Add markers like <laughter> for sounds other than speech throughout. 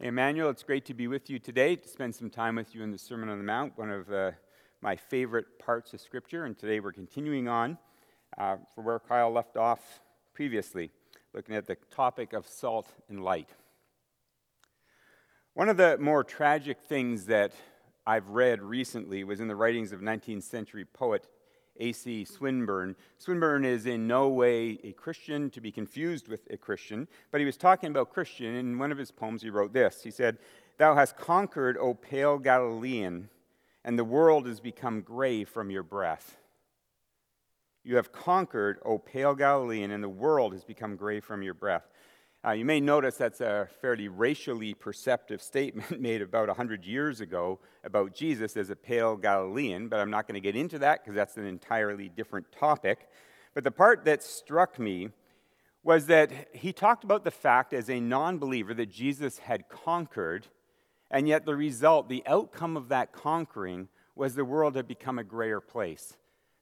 Emmanuel, it's great to be with you today, to spend some time with you in the Sermon on the Mount, one of uh, my favorite parts of Scripture. And today we're continuing on uh, for where Kyle left off previously, looking at the topic of salt and light. One of the more tragic things that I've read recently was in the writings of 19th century poet A.C. Swinburne. Swinburne is in no way a Christian to be confused with a Christian, but he was talking about Christian. In one of his poems, he wrote this He said, Thou hast conquered, O pale Galilean, and the world has become gray from your breath. You have conquered, O pale Galilean, and the world has become gray from your breath. Uh, you may notice that's a fairly racially perceptive statement <laughs> made about 100 years ago about Jesus as a pale Galilean, but I'm not going to get into that because that's an entirely different topic. But the part that struck me was that he talked about the fact as a non believer that Jesus had conquered, and yet the result, the outcome of that conquering, was the world had become a grayer place.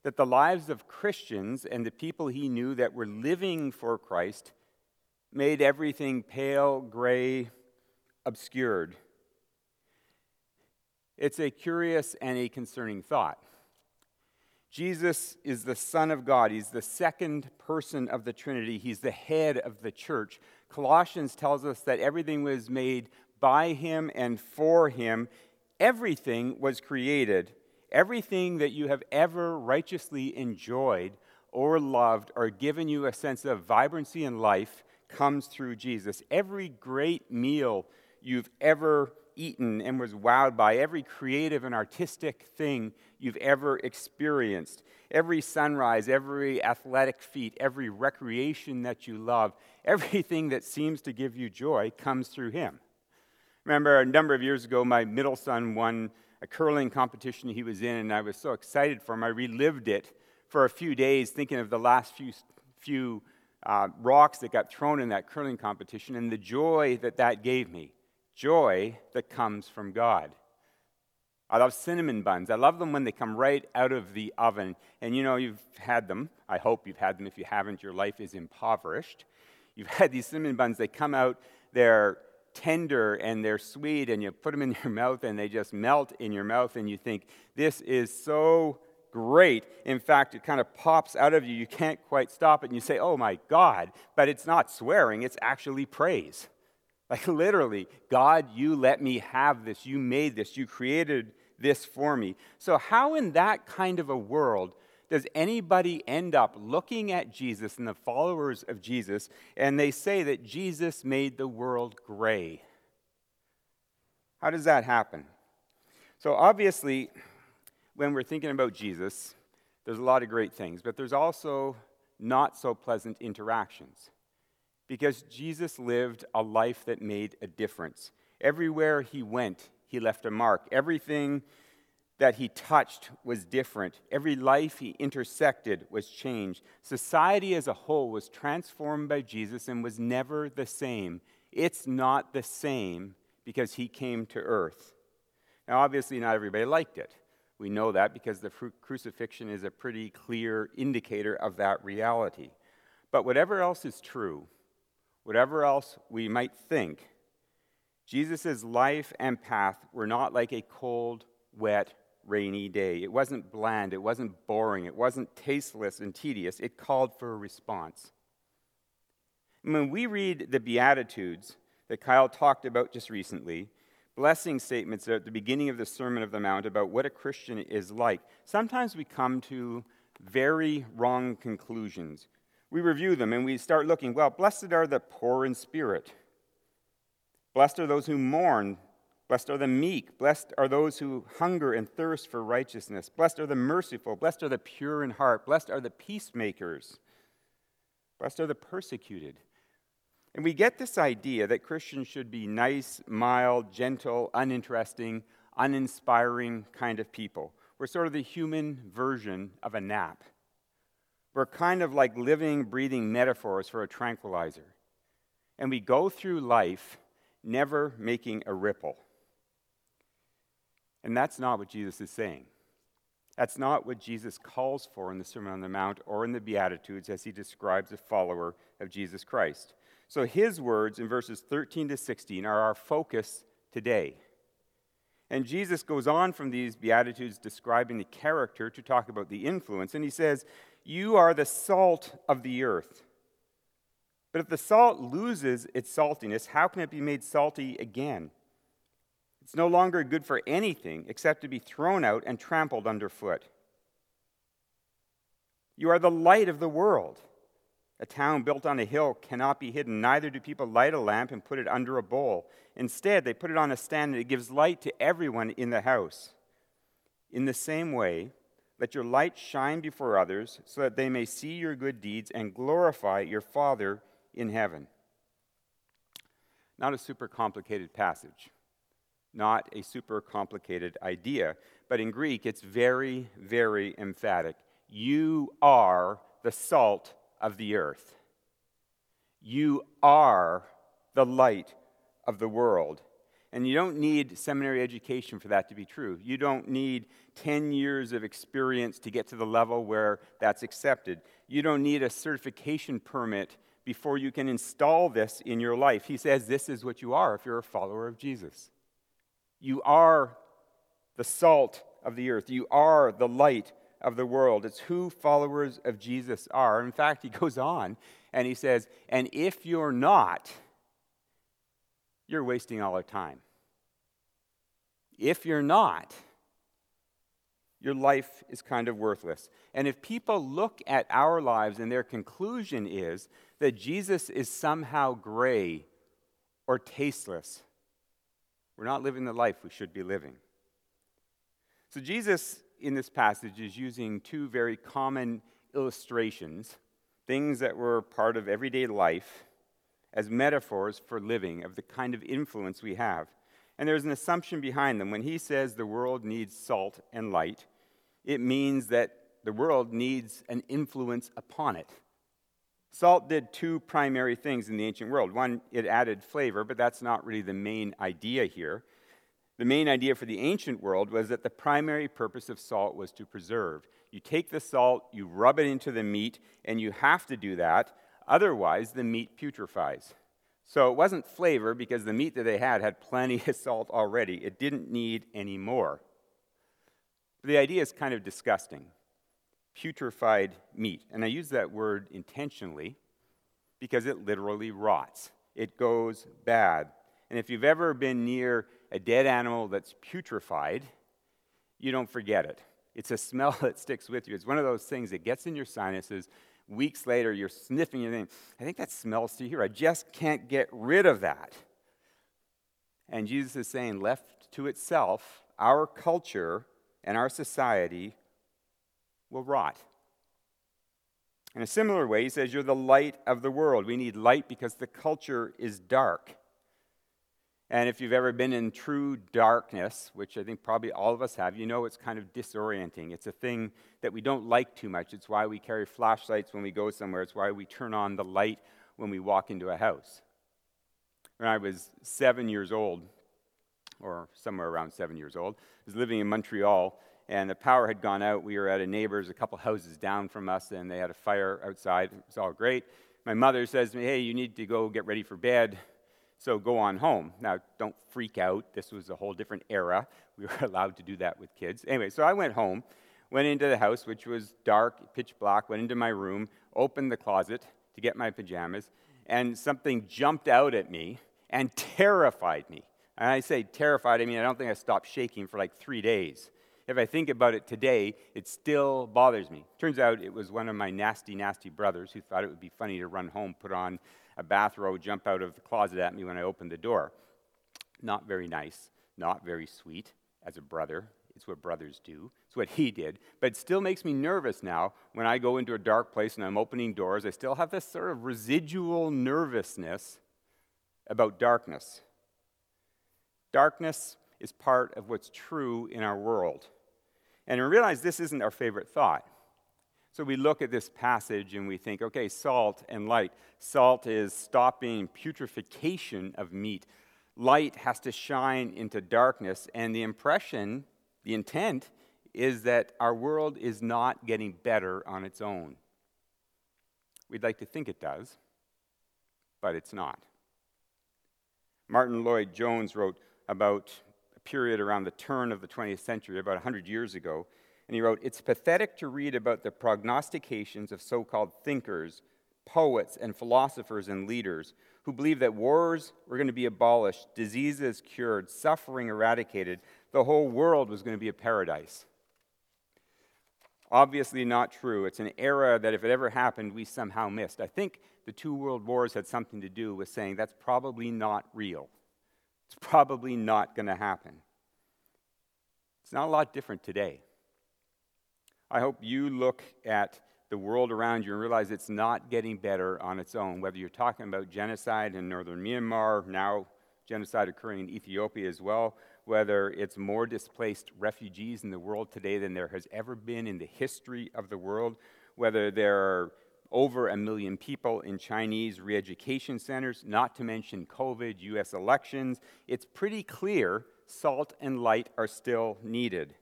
That the lives of Christians and the people he knew that were living for Christ made everything pale, gray, obscured. It's a curious and a concerning thought. Jesus is the Son of God. He's the second person of the Trinity. He's the head of the church. Colossians tells us that everything was made by him and for him. Everything was created. Everything that you have ever righteously enjoyed or loved or given you a sense of vibrancy and life comes through Jesus. Every great meal you've ever eaten and was wowed by, every creative and artistic thing you've ever experienced, every sunrise, every athletic feat, every recreation that you love, <laughs> everything that seems to give you joy comes through Him. Remember, a number of years ago, my middle son won a curling competition he was in, and I was so excited for him. I relived it for a few days, thinking of the last few, few uh, rocks that got thrown in that curling competition and the joy that that gave me. Joy that comes from God. I love cinnamon buns. I love them when they come right out of the oven. And you know, you've had them. I hope you've had them. If you haven't, your life is impoverished. You've <laughs> had these cinnamon buns, they come out, they're tender and they're sweet, and you put them in your <laughs> mouth and they just melt in your mouth, and you think, this is so great. In fact, it kind of pops out of you. You can't quite stop it. And you say, oh my God. But it's not swearing, it's actually praise. Like <laughs> literally, God, you let me have this. You made this. You created this for me. So, how in that kind of a world does anybody end up looking at Jesus and the followers of Jesus and they say that Jesus made the world gray? How does that happen? So, obviously, when we're thinking about Jesus, there's a lot of great things, but there's also not so pleasant interactions. Because Jesus lived a life that made a difference. Everywhere he went, he left a mark. Everything that he touched was different. Every life he intersected was changed. Society as a whole was transformed by Jesus and was never the same. It's not the same because he came to earth. Now, obviously, not everybody liked it. We know that because the crucifixion is a pretty clear indicator of that reality. But whatever else is true, whatever else we might think, Jesus' life and path were not like a cold, wet, rainy day. It wasn't bland, it wasn't boring, it wasn't tasteless and tedious. It called for a response. And when we read the Beatitudes that Kyle talked about just recently, blessing statements at the beginning of the Sermon of the Mount about what a Christian is like, sometimes we come to very wrong conclusions. We review them and we start looking, well, blessed are the poor in spirit. Blessed are those who mourn. Blessed are the meek. Blessed are those who hunger and thirst for righteousness. Blessed are the merciful. Blessed are the pure in heart. Blessed are the peacemakers. Blessed are the persecuted. And we get this idea that Christians should be nice, mild, gentle, uninteresting, uninspiring kind of people. We're sort of the human version of a nap. We're kind of like living, breathing metaphors for a tranquilizer. And we go through life never making a ripple. And that's not what Jesus is saying. That's not what Jesus calls for in the Sermon on the Mount or in the Beatitudes as he describes a follower of Jesus Christ. So his words in verses 13 to 16 are our focus today. And Jesus goes on from these Beatitudes describing the character to talk about the influence. And he says, You are the salt of the earth. But if the salt loses its saltiness, how can it be made salty again? It's no longer good for anything except to be thrown out and trampled underfoot. You are the light of the world. A town built on a hill cannot be hidden, neither do people light a lamp and put it under a bowl. Instead, they put it on a stand and it gives light to everyone in the house. In the same way, let your light shine before others so that they may see your good deeds and glorify your Father in heaven. Not a super complicated passage, not a super complicated idea, but in Greek it's very, very emphatic. You are the salt of the earth. You are the light of the world. And you don't need seminary education for that to be true. You don't need 10 years of experience to get to the level where that's accepted. You don't need a certification permit before you can install this in your life. He says this is what you are if you're a follower of Jesus. You are the salt of the earth, you are the light of the world. It's who followers of Jesus are. In fact, he <laughs> goes on and he says, And if you're not, you're wasting all our time. If you're not, your life is kind of worthless. And if people look at our lives and their conclusion is that Jesus is somehow gray or tasteless, we're not living the life we should be living. So, Jesus in this passage is using two very common illustrations, things that were part of everyday life, as metaphors for living, of the kind of influence we have. And there's an assumption behind them. When he says the world needs salt and light, it means that the world needs an influence upon it. Salt did two primary things in the ancient world. One, it added flavor, but that's not really the main idea here. The main idea for the ancient world was that the primary purpose of salt was to preserve. You take the salt, you rub it into the meat, and you have to do that, otherwise, the meat putrefies. So it wasn't flavor because the meat that they had had plenty of salt already. It didn't need any more. But The idea is kind of disgusting putrefied meat. And I use that word intentionally because it literally rots, it goes bad. And if you've ever been near a dead animal that's putrefied, you don't forget it. It's a <laughs> smell that sticks with you. It's one of those things that gets in your sinuses. Weeks later, you're sniffing your thing. I think that smells still here. I just can't get rid of that. And Jesus is saying, left to itself, our culture and our society will rot. In a similar way, he says, You're the light of the world. We need light because the culture is dark. And if you've ever been in true darkness, which I think probably all of us have, you know it's kind of disorienting. It's a thing that we don't like too much. It's why we carry flashlights when we go somewhere, it's why we turn on the light when we walk into a house. When I was seven years old, or somewhere around seven years old, I was living in Montreal, and the power had gone out. We were at a neighbor's a couple houses down from us, and they had a fire outside. It was all great. My mother says to me, Hey, you need to go get ready for bed. So go on home. Now, don't freak out. This was a whole different era. We were <laughs> allowed to do that with kids. Anyway, so I went home, went into the house, which was dark, pitch black, went into my room, opened the closet to get my pajamas, and something jumped out at me and <laughs> terrified me. And I say terrified, I mean, I don't think I stopped shaking for like three days. If I think about it today, it still bothers me. Turns out it was one of my nasty, nasty brothers who thought it would be funny to run home, put on a bathrobe jump out of the closet at me when I opened the door. Not very nice, not very sweet as a brother. It's what brothers do. It's what he did. But it still makes me nervous now when I go into a dark place and I'm opening doors. I still have this sort of residual nervousness about darkness. Darkness is part of what's true in our world. And I realize this isn't our favorite thought. So we look at this passage and we think, okay, salt and light. Salt is stopping putrefaction of meat. Light has to shine into darkness, and the impression, the intent, is that our world is not getting better on its own. We'd like to think it does. but it's not. Martyn Lloyd-Jones wrote about a period around the turn of the 20th century, about 100 years ago, and he wrote It's pathetic to read about the prognostications of so called thinkers, poets, and philosophers and leaders who believed that wars were going to be abolished, diseases cured, suffering eradicated, the whole world was going to be a paradise. Obviously, not true. It's an era that, if it ever happened, we somehow missed. I think the two world wars had something to do with saying that's probably not real. It's probably not going to happen. It's not a lot different today. I hope you look at the world around you and realize it's not getting better on its own. Whether you're talking about genocide in northern Myanmar, now genocide occurring in Ethiopia as well, whether it's more displaced refugees in the world today than there has ever been in the history of the world, whether there are over a million people in Chinese re education centers, not to mention COVID, US elections, it's pretty clear salt and light are still needed.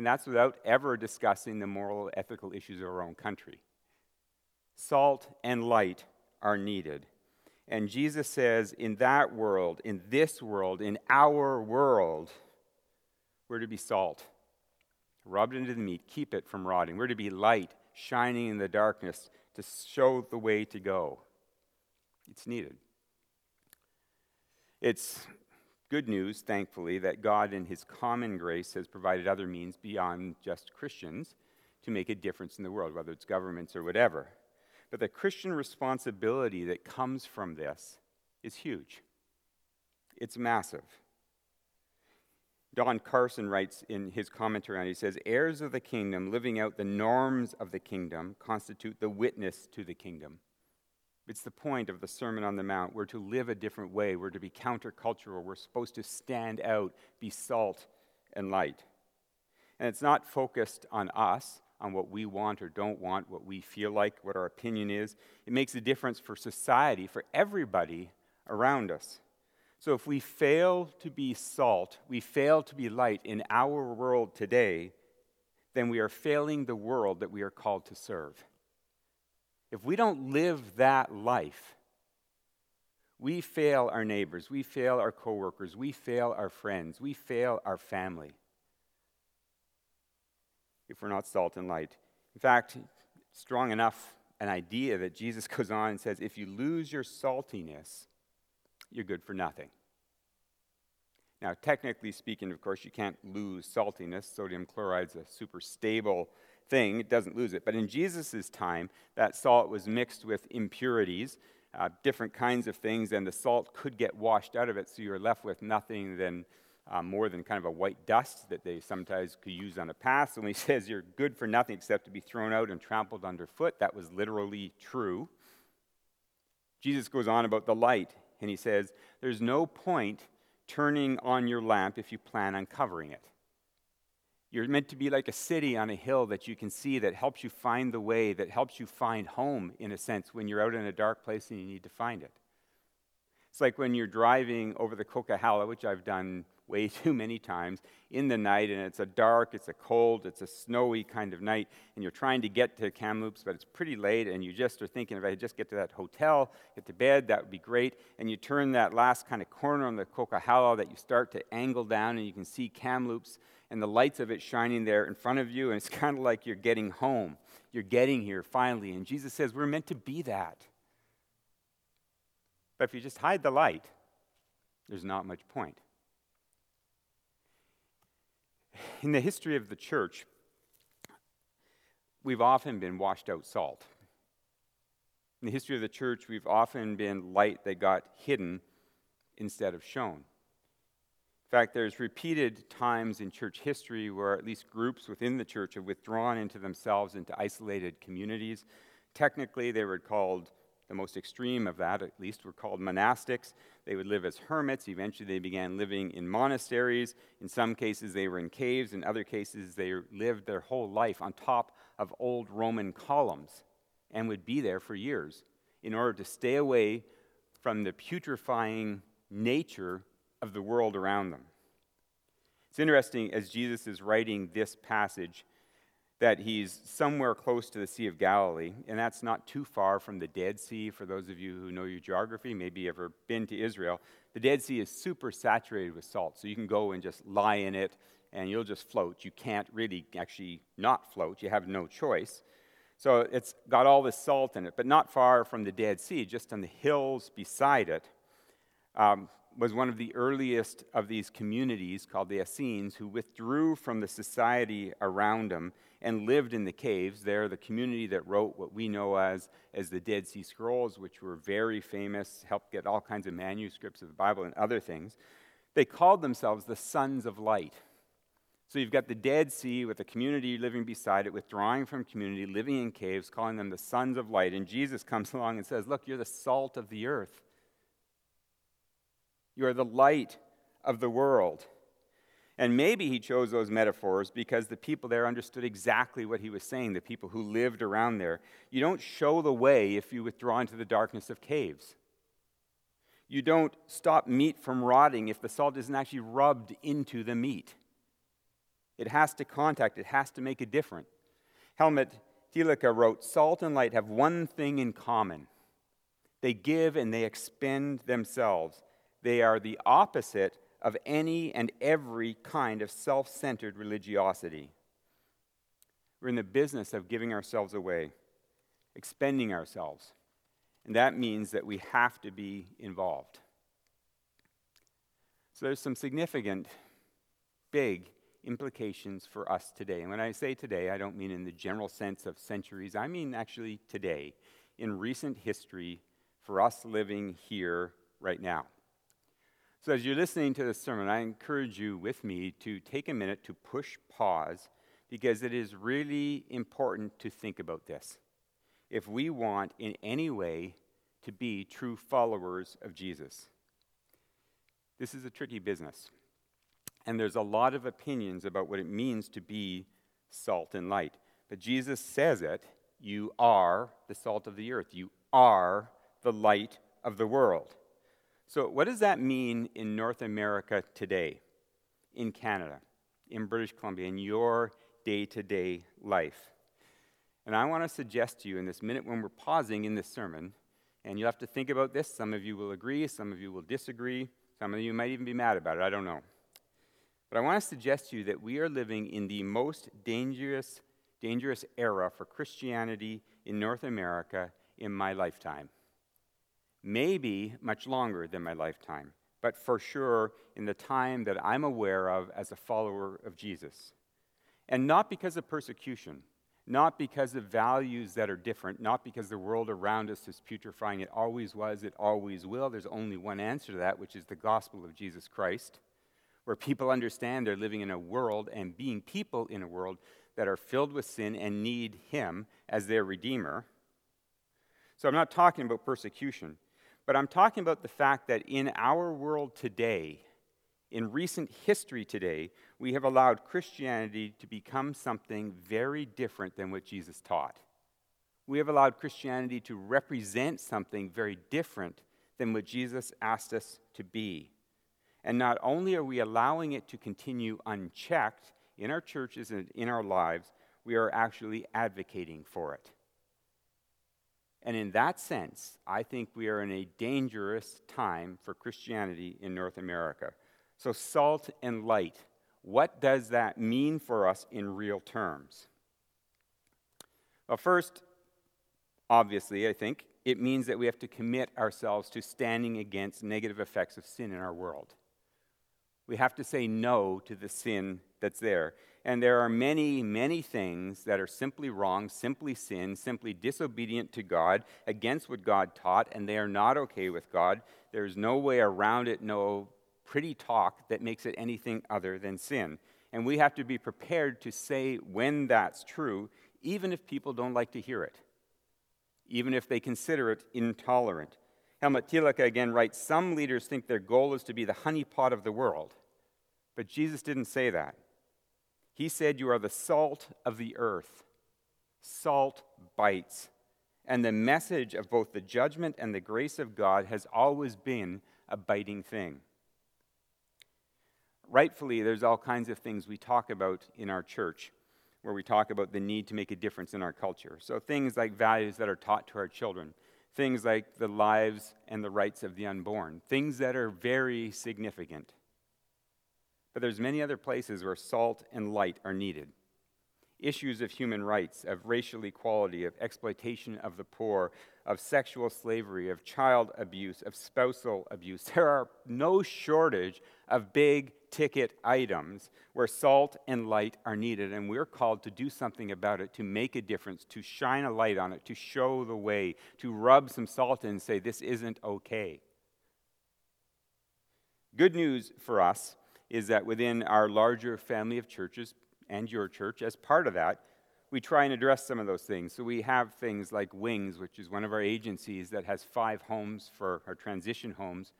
And that's without ever discussing the moral, ethical issues of our own country. Salt and light are needed. And Jesus says, in that world, in this world, in our world, we're to be salt. rubbed into the meat, keep it from rotting. We're to be light, shining in the darkness to show the way to go. It's needed. It's good news, thankfully, that God, in His common grace, has provided other means beyond just Christians to make a difference in the world, whether it's governments or whatever. But the Christian responsibility that comes from this is huge, it's massive. Don Carson writes in his commentary on it, he says, heirs of the kingdom, living out the norms of the kingdom, constitute the witness to the kingdom. It's the point of the Sermon on the Mount. We're to live a different way. We're to be countercultural. We're supposed to stand out, be salt and light. And it's not focused on us, on what we want or don't want, what we feel like, what our opinion is. It makes a difference for society, for everybody around us. So if we fail to be salt, we fail to be light in our world today, then we are failing the world that we are called to serve. If we don't live that life, we fail our neighbors, we fail our coworkers, we fail our friends, we fail our family. If we're not salt and light. In fact, strong enough an idea that Jesus <laughs> goes on and says, if you lose your saltiness, you're good for nothing. Now, technically speaking, of course, you can't lose saltiness. Sodium chloride's a super stable thing, it doesn't lose it. But in Jesus' time, that salt was mixed with impurities, uh, different kinds of things, and the salt could get washed out of it, so you're left with nothing than uh, more than kind of a white dust that they sometimes could use on a path. So he <laughs> says you're good for nothing except to be thrown out and trampled underfoot, that was literally true. Jesus goes on about the light, and he says, There's no point turning on your lamp if you plan on covering it. You're meant to be like a city on a hill that you can see that helps you find the way, that helps you find home, in a sense, when you're out in a dark place and you need to find it. It's like when you're driving over the Coquihalla, which I've done way <laughs> too many times in the night, and it's a dark, it's a cold, it's a snowy kind of night, and you're trying to get to Kamloops, but it's pretty late, and you just are thinking, if I just get to that hotel, get to bed, that would be great. And you turn that last kind of corner on the Coquihalla that you start to angle down, and you can see Kamloops and the lights of it shining there in front of you, and it's <laughs> kind of like you're getting home. You're getting here finally. And Jesus says, We're meant to be that. But if you just hide the light, there's not much point. In the history of the church, we've often been washed out salt. In the history of the church, we've often been light that got hidden instead of shown. In fact, there's repeated times in church history where at least groups within the church have withdrawn into themselves into isolated communities. Technically, they were called the most extreme of that, at least, were called monastics. They would live as hermits. Eventually, they began living in monasteries. In some cases, they were in caves. In other cases, they lived their whole life on top of old Roman columns and would be there for years in order to stay away from the putrefying nature of the world around them. It's interesting as Jesus is writing this passage that he's somewhere close to the Sea of Galilee, and that's not too far from the Dead Sea. For those of you who know your geography, maybe you've ever been to Israel, the Dead Sea is super saturated with salt, so you can go and just lie in it and you'll just float. You can't really actually not float, you have no choice. So it's got all this salt in it, but not far from the Dead Sea, just on the hills beside it. Um, was one of the earliest of these communities called the Essenes who withdrew from the society around them and lived in the caves. They're the community that wrote what we know as, as the Dead Sea Scrolls, which were very famous, helped get all kinds of manuscripts of the Bible and other things. They called themselves the Sons of Light. So you've got the Dead Sea with a community living beside it, withdrawing from community, living in caves, calling them the Sons of Light. And Jesus comes <laughs> along and says, Look, you're the salt of the earth. You are the light of the world. And maybe he chose those metaphors because the people there understood exactly what he was saying, the people who lived around there. You don't show the way if you withdraw into the darkness of caves. You don't stop meat from rotting if the salt isn't actually rubbed into the meat. It has to contact, it has to make a difference. Helmut Thielicke wrote Salt and light have one thing in common they give and they expend themselves. They are the opposite of any and every kind of self centered religiosity. We're in the business of giving ourselves away, expending ourselves. And that means that we have to be involved. So there's some significant, big implications for us today. And when I say today, I don't mean in the general sense of centuries, I mean actually today, in recent history, for us living here right now. So, as you're listening to this sermon, I encourage you with me to take a minute to push pause because it is really important to think about this. If we want in any way to be true followers of Jesus, this is a tricky business. And there's a lot of opinions about what it means to be salt and light. But Jesus says it you are the salt of the earth, you are the light of the world. So, what does that mean in North America today, in Canada, in British Columbia, in your day to day life? And I want to suggest to you in this minute when we're pausing in this sermon, and you'll have to think about this. Some of you will agree, some of you will disagree, some of you might even be mad about it. I don't know. But I want to suggest to you that we are living in the most dangerous, dangerous era for Christianity in North America in my lifetime maybe much longer than my lifetime, but for sure in the time that I'm aware of as a follower of Jesus. And not because of persecution, not because of values that are different, not because the world around us is putrefying. It always was, it always will. There's only one answer to that, which is the gospel of Jesus Christ, where people understand they're living in a world and being people in a world that are filled with sin and need Him as their Redeemer. So I'm not talking about persecution. But I'm talking about the fact that in our world today, in recent history today, we have allowed Christianity to become something very different than what Jesus taught. We have allowed Christianity to represent something very different than what Jesus asked us to be. And not only are we allowing it to continue unchecked in our churches and in our lives, we are actually advocating for it. And in that sense, I think we are in a dangerous time for Christianity in North America. So, salt and light, what does that mean for us in real terms? Well, first, obviously, I think it means that we have to commit ourselves to standing against negative effects of sin in our world. We have to say no to the sin that's there. And there are many, many things that are simply wrong, simply sin, simply disobedient to God, against what God taught, and they are not okay with God. There's no way around it, no pretty talk that makes it anything other than sin. And we have to be prepared to say when that's true, even if people don't like to hear it, even if they consider it intolerant. Helmut Thielicke again writes Some leaders think their goal is to be the honeypot of the world. But Jesus didn't say that. He said, You are the salt of the earth. Salt bites. And the message of both the judgment and the grace of God has always been a biting thing. Rightfully, there's all kinds of things we talk about in our church. where we talk about the need to make a difference in our culture. So, things like values that are taught to our children, things like the lives and the rights of the unborn, things that are very significant. But there's many other places where salt and light are needed. Issues of human rights, of racial equality, of exploitation of the poor, of sexual slavery, of child abuse, of spousal abuse. <laughs> There are no shortage of big ticket items where salt and light are needed, and we're called to do something about it, to make a difference, to shine a light on it, to show the way, to rub some salt in and say, This isn't okay. Good news for us is that within our larger family of churches and your church, as part of that, we try and address some of those things. So we have things like Wings, which is one of our agencies that has five homes for our transition homes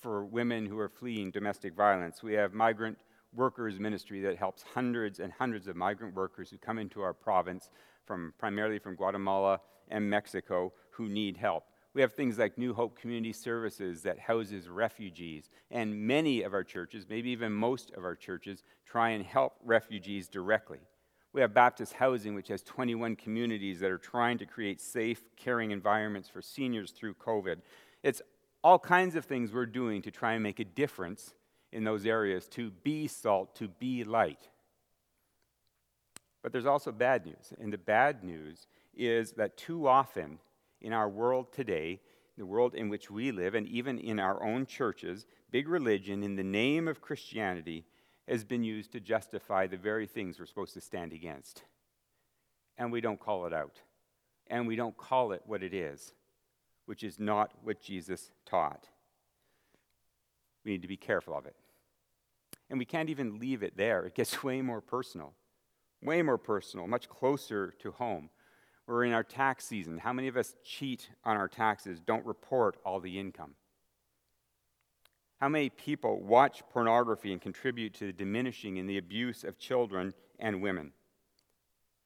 for women who are fleeing domestic violence. We have Migrant Workers Ministry that helps hundreds and hundreds of migrant workers who come into our province from primarily from Guatemala and Mexico who need help. We have things like New Hope Community Services that houses refugees. And many of our churches, maybe even most of our churches, try and help refugees directly. We have Baptist Housing, which has 21 communities that are trying to create safe, caring environments for seniors through COVID. It's all kinds of things we're doing to try and make a difference in those areas, to be salt, to be light. But there's also bad news. And the bad news is that too often in our world today, the world in which we live, and even in our own churches, big religion in the name of Christianity has been used to justify the very things we're supposed to stand against. And we don't call it out. And we don't call it what it is which is not what Jesus taught. We need to be careful of it. And we can't even leave it there. It gets <laughs> way more personal, way more personal, much closer to home. We're in our tax season. How many of us cheat on our taxes, don't report all the income? How many people watch pornography and contribute to the diminishing in the abuse of children and women?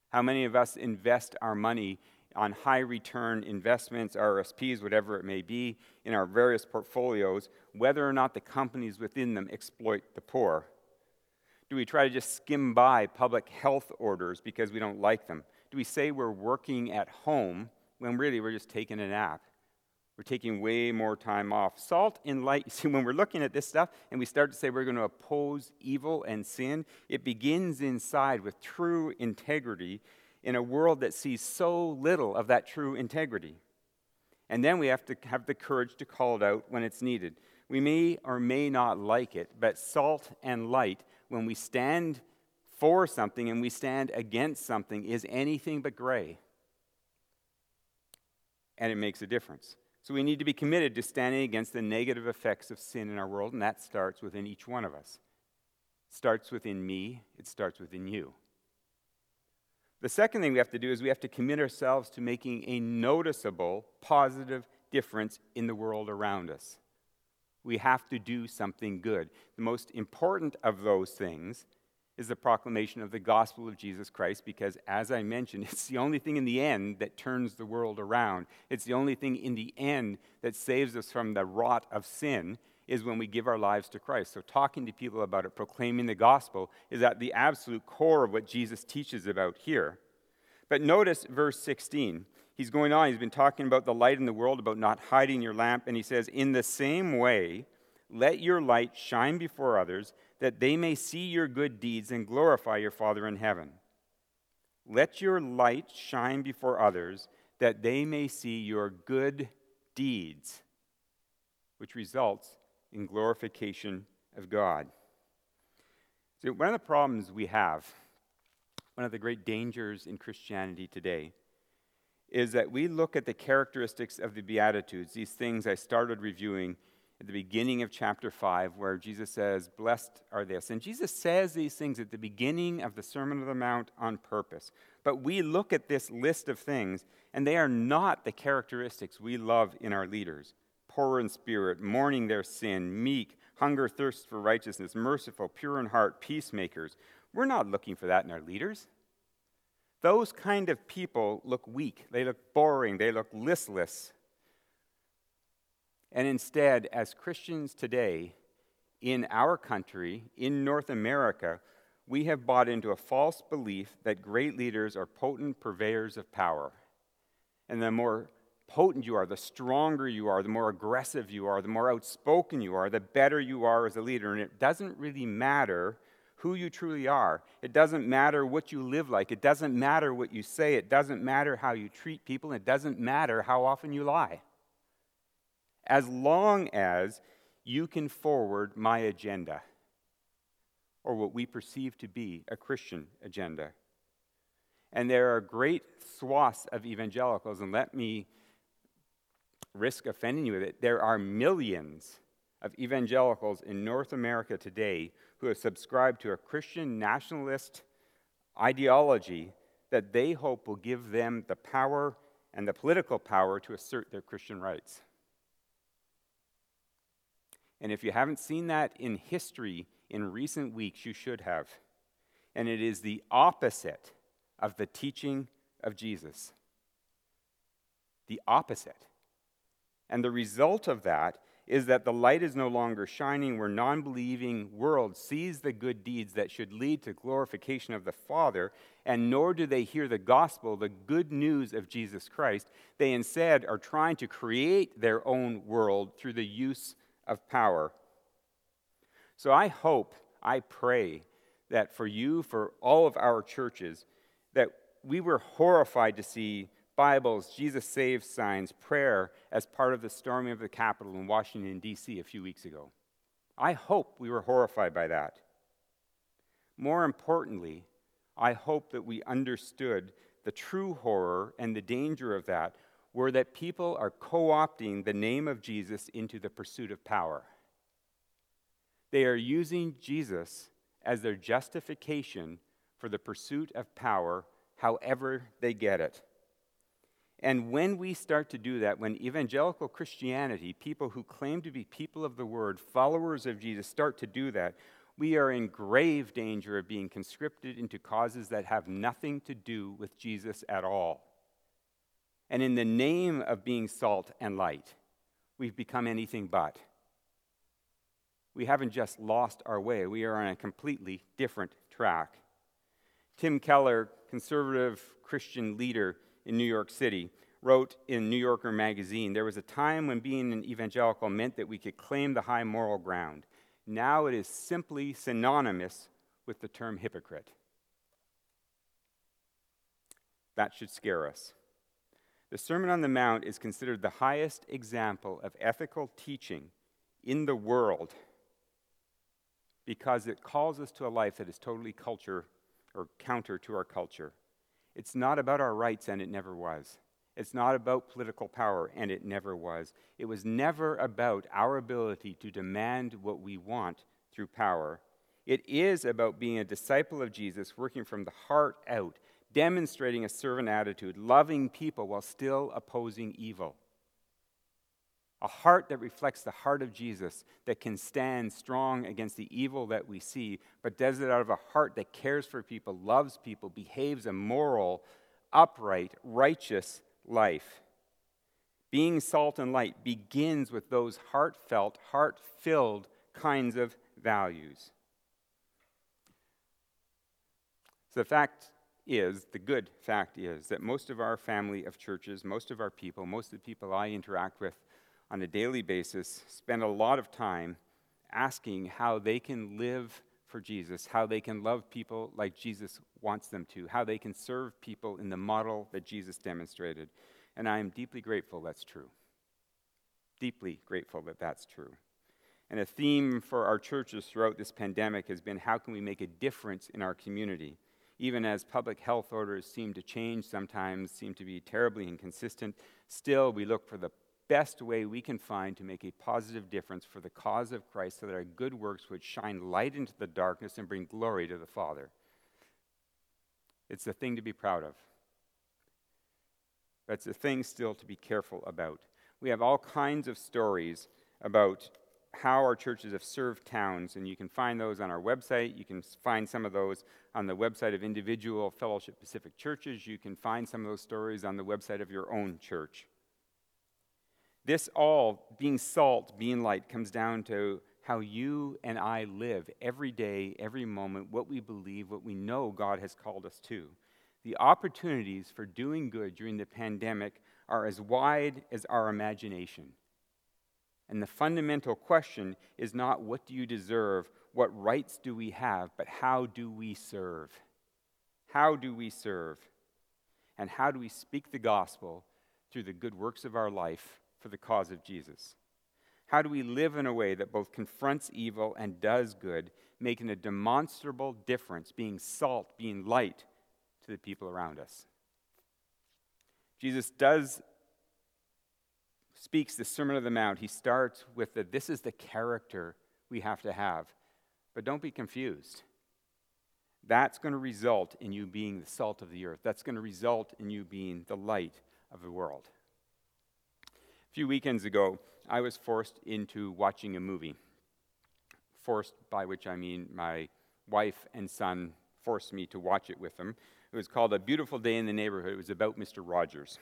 How many of us invest our money on high return investments, RSPs, whatever it may be, in our various portfolios, whether or not the companies within them exploit the poor? Do we try to just skim by public health orders because we don't like them? Do we say we're working at home when really we're just taking a nap? We're taking way more time off. Salt and light, you <laughs> see, when we're looking at this stuff and we start to say we're going to oppose evil and sin, it begins inside with true integrity in a world that sees so little of that true integrity. And then we have to have the courage to call it out when it's needed. We may or may not like it, but salt and light, when we stand for something and we stand against something, is anything but gray. And it makes a difference. So we need to be committed to standing against the negative effects of sin in our world, and that starts within each one of us. It starts within me, it starts within you. The second thing we have to do is we have to commit ourselves to making a noticeable, positive difference in the world around us. We have to do something good. The most important of those things is the proclamation of the gospel of Jesus Christ because, as I mentioned, <laughs> it's the only thing in the end that turns the world around. It's the only thing in the end that saves us from the rot of sin is when we give our lives to Christ. So, talking to people about it, proclaiming the gospel, is at the absolute core of what Jesus teaches about here. But notice verse 16. He's going on, he's been talking about the light in the world, about not hiding your lamp, and he says, In the same way, let your light shine before others, that they may see your good deeds and glorify your Father in heaven. Let your light shine before others, that they may see your good deeds, which results in glorification of God. So, one of the problems we have, one of the great dangers in Christianity today, is that we look at the characteristics of the Beatitudes, these things I started reviewing at the beginning of chapter 5, where Jesus says, Blessed are this. And Jesus says these things at the beginning of the Sermon on the Mount on purpose. But we look at this list of things, and they are not the characteristics we love in our leaders poor in spirit, mourning their sin, meek, hunger, thirst for righteousness, merciful, pure in heart, peacemakers. We're not looking for that in our leaders. Those kind of people look weak, they look boring, they look listless. And instead, as Christians today, in our country, in North America, we have bought into a false belief that great leaders are potent purveyors of power. And the more potent you are, the stronger you are, the more aggressive you are, the more outspoken you are, the better you are as a leader. And it doesn't really matter who you truly are. It doesn't matter what you live like. It doesn't matter what you say. It doesn't matter how you treat people. It doesn't matter how often you lie. As long as you can forward my agenda or what we perceive to be a Christian agenda. And there are great swaths of evangelicals, and let me risk offending you with it. There are millions of evangelicals in North America today who have subscribed to a Christian nationalist ideology that they hope will give them the power and the political power to assert their Christian rights. And if you haven't seen that in history in recent weeks, you should have. And it is the opposite of the teaching of Jesus. The opposite. And the result of that is that the light is no longer shining where non believing world sees the good deeds that should lead to glorification of the Father, and nor do they hear the gospel, the good news of Jesus Christ. They instead are trying to create their own world through the use of power. So I hope, I pray that for you, for all of our churches, that we were horrified to see Bibles, Jesus saves signs, prayer as part of the storming of the Capitol in Washington, D.C. a few weeks ago. I hope we were horrified by that. More importantly, I hope that we understood the true horror and the danger of that were that people are co opting the name of Jesus into the pursuit of power. They are using Jesus as their justification for the pursuit of power, however they get it. And when we start to do that, when evangelical Christianity, people who claim to be people of the word, followers of Jesus, start to do that, we are in grave danger of being conscripted into causes that have nothing to do with Jesus at all. And in the name of being salt and light, we've become anything but. We haven't just lost our way, we are on a completely different track. Tim Keller, conservative Christian leader in New York City, wrote in New Yorker magazine there was a time when being an evangelical meant that we could claim the high moral ground. Now it is simply synonymous with the term hypocrite. That should scare us. The Sermon on the Mount is considered the highest example of ethical teaching in the world because it calls us to a life that is totally culture or counter to our culture. It's not about our rights, and it never was. It's not about political power, and it never was. It was never about our ability to demand what we want through power. It is about being a disciple of Jesus, working from the heart out demonstrating a servant attitude, loving people while still opposing evil. A heart that reflects the heart of Jesus, that can stand strong against the evil that we see, but does it out of a heart that cares for people, loves people, behaves a moral, upright, righteous life. Being salt and light begins with those heartfelt, heart filled kinds of values. So, the fact is, the good fact is, that most of our family of churches, most of our people, most of the people I interact with on a daily basis spend a lot of time asking how they can live for Jesus, how they can love people like Jesus wants them to, how they can serve people in the model that Jesus demonstrated. And I am deeply grateful that's true. Deeply grateful that that's true. And a theme for our churches throughout this pandemic has been how can we make a difference in our community? Even as public health orders seem to change sometimes, seem to be terribly inconsistent, still we look for the best way we can find to make a positive difference for the cause of Christ so that our good works would shine light into the darkness and bring glory to the Father. It's a thing to be proud of. But it's a thing still to be careful about. We have all kinds of stories about how our churches have served towns, and you can find those on our website. You can find some of those on the website of individual Fellowship Pacific churches. You can find some of those stories on the website of your own church. This all, being salt, being light, comes down to how you and I live every day, every moment, what we believe, what we know God has called us to. The opportunities for doing good during the pandemic are as wide as our imagination. And the fundamental question is not what do you deserve, what rights do we have, but how do we serve? How do we serve? And how do we speak the gospel through the good works of our life for the cause of Jesus? How do we live in a way that both confronts evil and does good, making a demonstrable difference, being salt, being light to the people around us? Jesus does speaks the Sermon on the Mount. He starts with that this is the character we have to have. But don't be confused. That's going to result in you being the salt of the earth. That's going to result in you being the light of the world. A few weekends ago, I was forced into watching a movie. Forced, by which I mean my wife and son forced me to watch it with them. It was called A Beautiful Day in the Neighborhood. It was about Mr. Rogers.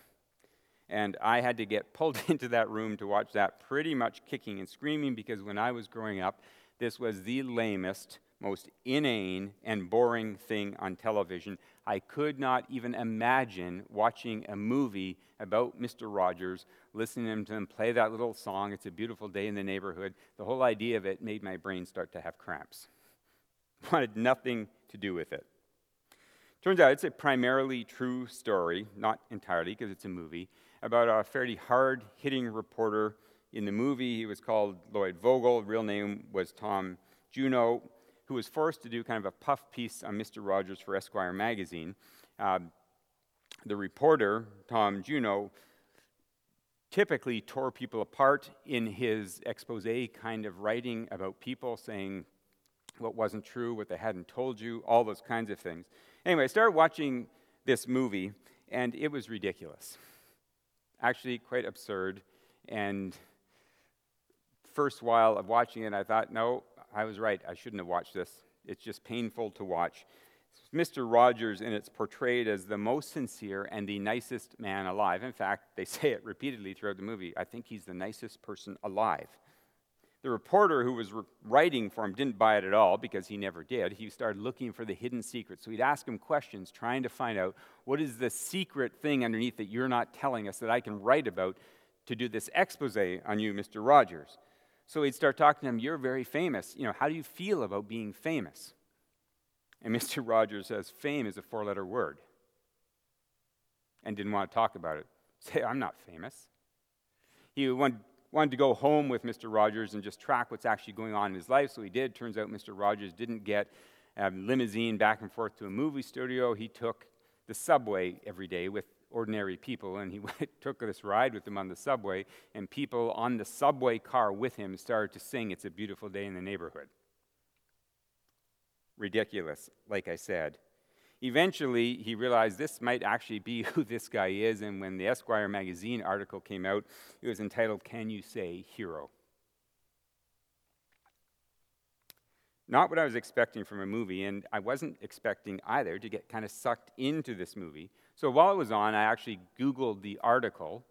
And I had to get pulled <laughs> into that room to watch that pretty much kicking and screaming because when I was growing up, this was the lamest, most inane, and boring thing on television. I could not even imagine watching a movie about Mr. Rogers, listening to him play that little song, It's a Beautiful Day in the Neighborhood. The whole idea of it made my brain start to have cramps. <laughs> Wanted nothing to do with it. Turns out it's a primarily true story, not entirely because it's a movie, about a fairly hard hitting reporter. In the movie, he was called Lloyd Vogel. Real name was Tom Junod who was forced to do kind of a puff piece on Mr. Rogers for Esquire magazine. Uh, the reporter, Tom Junod, typically tore people apart in his expose kind of writing about people, saying what wasn't true, what they hadn't told you, all those kinds of things. Anyway, I started watching this movie, and it was ridiculous. Actually, quite absurd. And first while of watching it, I thought, no, I was right. I shouldn't have watched this. It's just painful to watch. Mr. Rogers, and it's portrayed as the most sincere and the nicest man alive. In fact, they <laughs> say it repeatedly throughout the movie. I think he's the nicest person alive. The reporter who was writing for him didn't buy it at all because he never did. He started looking for the hidden secret. So he'd ask him questions, trying to find out what is the secret thing underneath that you're not telling us that I can write about to do this expose on you, Mr. Rogers. So he'd start talking to him, You're very famous. You know, how do you feel about being famous? And <laughs> Mr. Rogers says, Fame is a four letter word. And didn't want to talk about it. <laughs> Say, I'm not famous. He wanted to go home with Mr. Rogers and just track what's actually going on in his life. So he did. Turns out Mr. Rogers didn't get a limousine back and forth to a movie studio. He took the subway every day with ordinary people, and he <laughs> took this ride with them on the subway, and people on the subway car with him started to sing, It's a Beautiful Day in the Neighborhood. Ridiculous, like I said. Eventually, he realized this might actually be <laughs> who this guy is, and when the Esquire magazine article came out, it was entitled, Can You Say Hero? Not what I was expecting from a movie, and I wasn't expecting either to get kind of sucked into this movie. So while it was on, I actually Googled the article,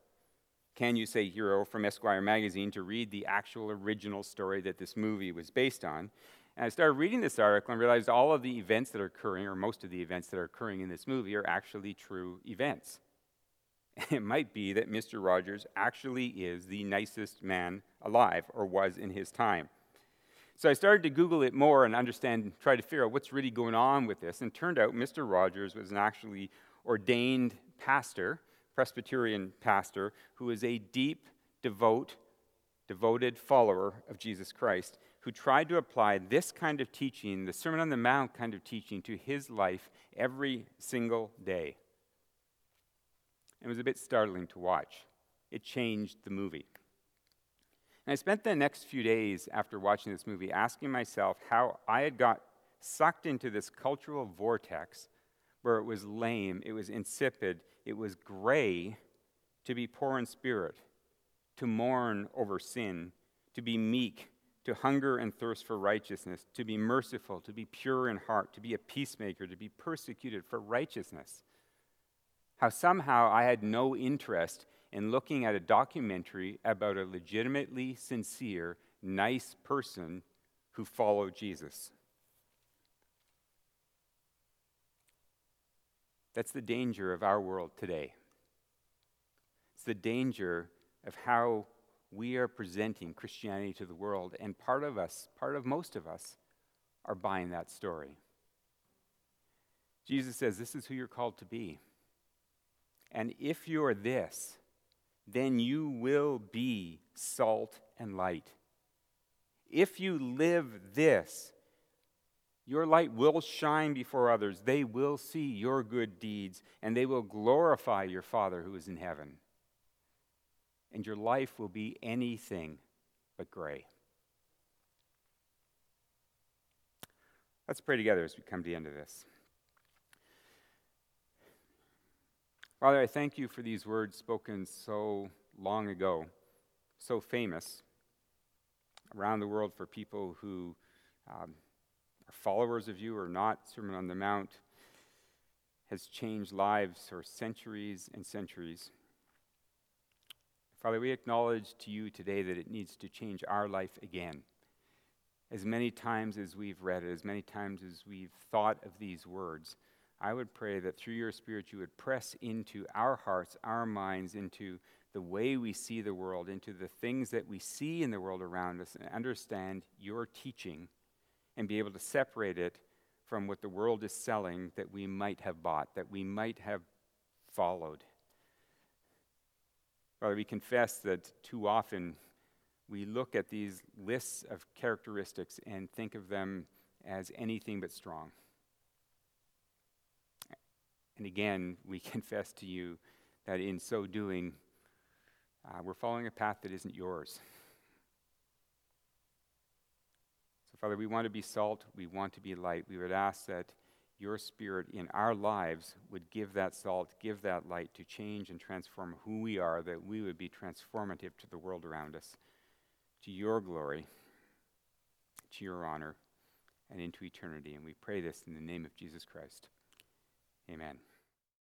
Can You Say Hero from Esquire magazine, to read the actual original story that this movie was based on. And I started reading this article and realized all of the events that are occurring, or most of the events that are occurring in this movie, are actually true events. <laughs> it might be that Mr. Rogers actually is the nicest man alive, or was in his time. So I started to Google it more and understand, try to figure out what's really going on with this. And turned out Mr. Rogers was an actually ordained pastor, Presbyterian pastor, who is a deep, devout, devoted follower of Jesus Christ, who tried to apply this kind of teaching, the Sermon on the Mount kind of teaching, to his life every single day. It was a bit startling to watch. It changed the movie. And I spent the next few days after watching this movie asking myself how I had got sucked into this cultural vortex where it was lame, it was insipid, it was gray to be poor in spirit, to mourn over sin, to be meek, to hunger and thirst for righteousness, to be merciful, to be pure in heart, to be a peacemaker, to be persecuted for righteousness. How somehow I had no interest in looking at a documentary about a legitimately sincere, nice person who followed Jesus. That's the danger of our world today. It's the danger of how we are presenting Christianity to the world. And part of us, part of most of us, are buying that story. Jesus says, This is who you're called to be. And if you're this, then you will be salt and light. If you live this, your light will shine before others. They will see your good deeds, and they will glorify your Father who is in heaven. And your life will be anything but gray. Let's pray together as we come to the end of this. Father, I thank you for these words spoken so long ago, so famous around the world for people who um, are followers of you or not. Sermon on the Mount has changed lives for centuries and centuries. Father, we acknowledge to you today that it needs to change our life again. As many times as we've read it, as many times as we've thought of these words, I would pray that through your Spirit you would press into our hearts, our minds, into the way we see the world, into the things that we see in the world around us, and understand your teaching and be able to separate it from what the world is selling that we might have bought, that we might have followed. Father, we confess that too often we look at these lists of characteristics and think of them as anything but strong. And again, <laughs> we confess to you that in so doing, uh, we're following a path that isn't yours. So, Father, we want to be salt. We want to be light. We would ask that your Spirit in our lives would give that salt, give that light to change and transform who we are, that we would be transformative to the world around us, to your glory, to your honor, and into eternity. And we pray this in the name of Jesus Christ. Amen.